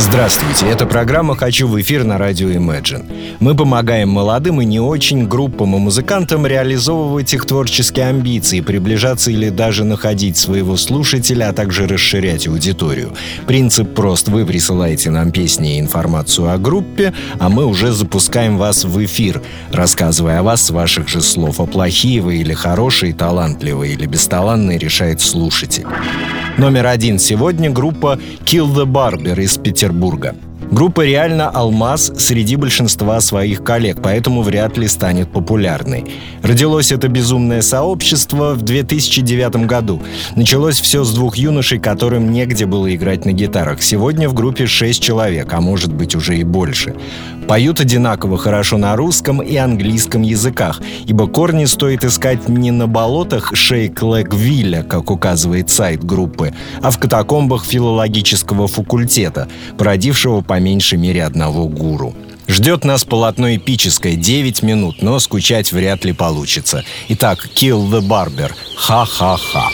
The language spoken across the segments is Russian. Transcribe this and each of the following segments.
Здравствуйте, это программа «Хочу в эфир» на радио Imagine. Мы помогаем молодым и не очень группам и музыкантам реализовывать их творческие амбиции, приближаться или даже находить своего слушателя, а также расширять аудиторию. Принцип прост. Вы присылаете нам песни и информацию о группе, а мы уже запускаем вас в эфир, рассказывая о вас с ваших же слов. А плохие вы или хорошие, талантливые или бесталанные решает слушатель. Номер один сегодня группа Kill the Barber из Петербурга. Группа реально алмаз среди большинства своих коллег, поэтому вряд ли станет популярной. Родилось это безумное сообщество в 2009 году. Началось все с двух юношей, которым негде было играть на гитарах. Сегодня в группе шесть человек, а может быть уже и больше. Поют одинаково хорошо на русском и английском языках, ибо корни стоит искать не на болотах Шейк-Лэг-Вилля, как указывает сайт группы, а в катакомбах филологического факультета, породившего по меньшей мере одного гуру. Ждет нас полотно эпическое, 9 минут, но скучать вряд ли получится. Итак, Kill the Barber. Ха-ха-ха.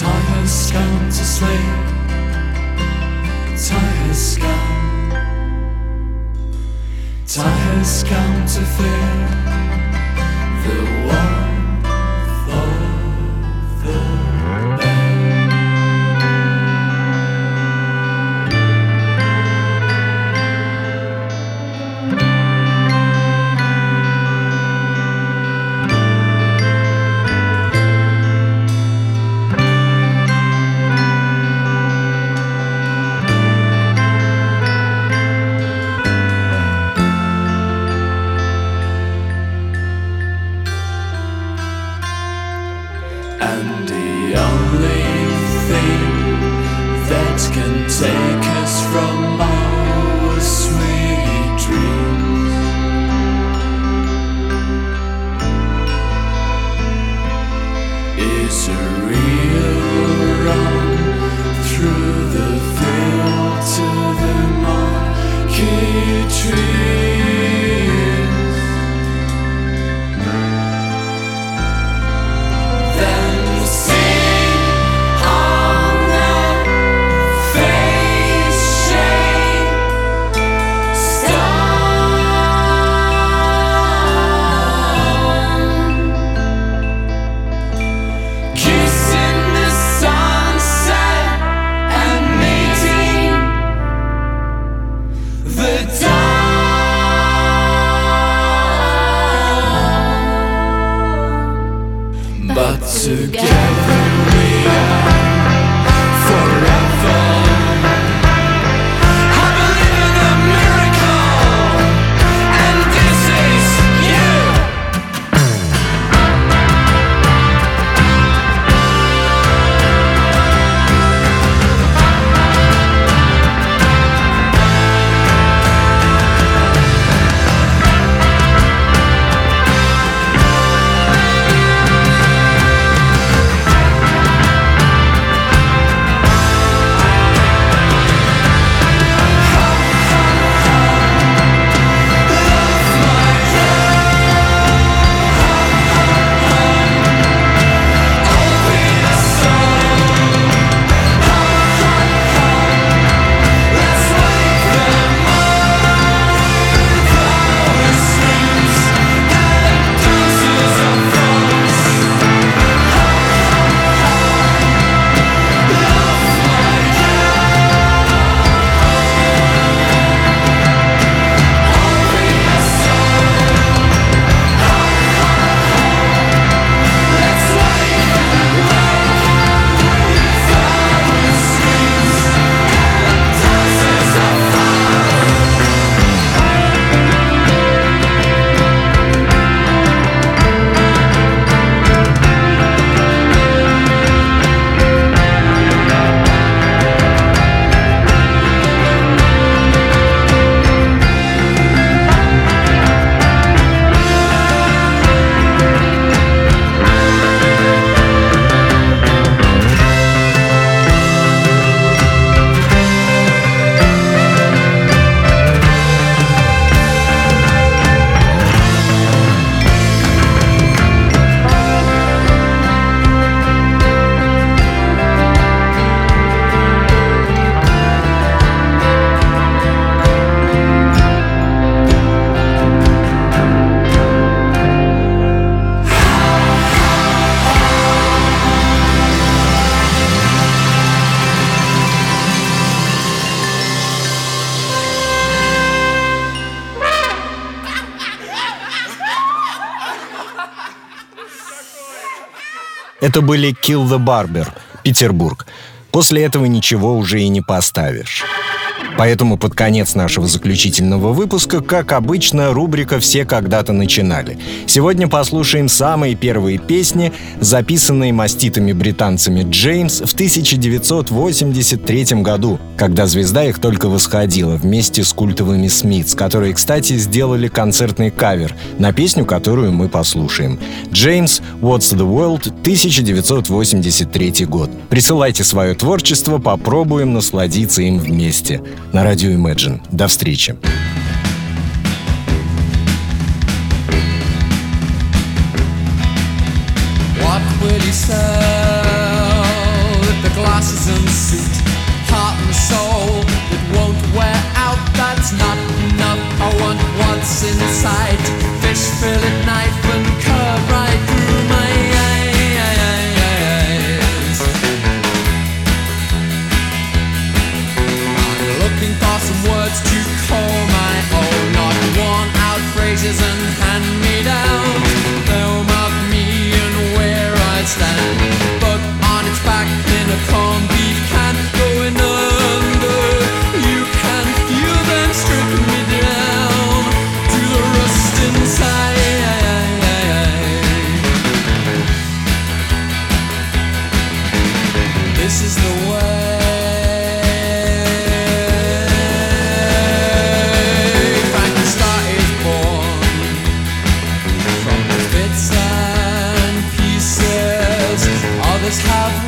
Gone to sleep. Time has come. Time has come to fear the can take us from Это были Kill the Barber, Петербург. После этого ничего уже и не поставишь. Поэтому под конец нашего заключительного выпуска, как обычно, рубрика «Все когда-то начинали». Сегодня послушаем самые первые песни, записанные маститыми британцами Джеймс в 1983 году, когда звезда их только восходила вместе с культовыми Смитс, которые, кстати, сделали концертный кавер на песню, которую мы послушаем. Джеймс «What's the World» 1983 год. Присылайте свое творчество, попробуем насладиться им вместе. На радио Imagine. До встречи.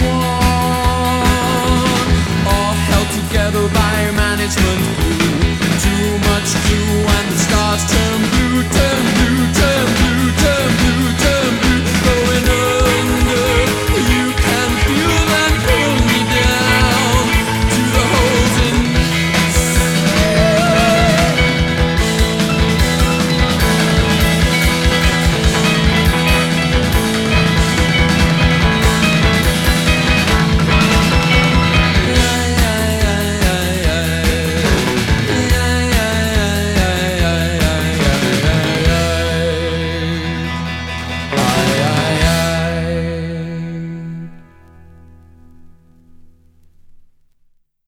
one.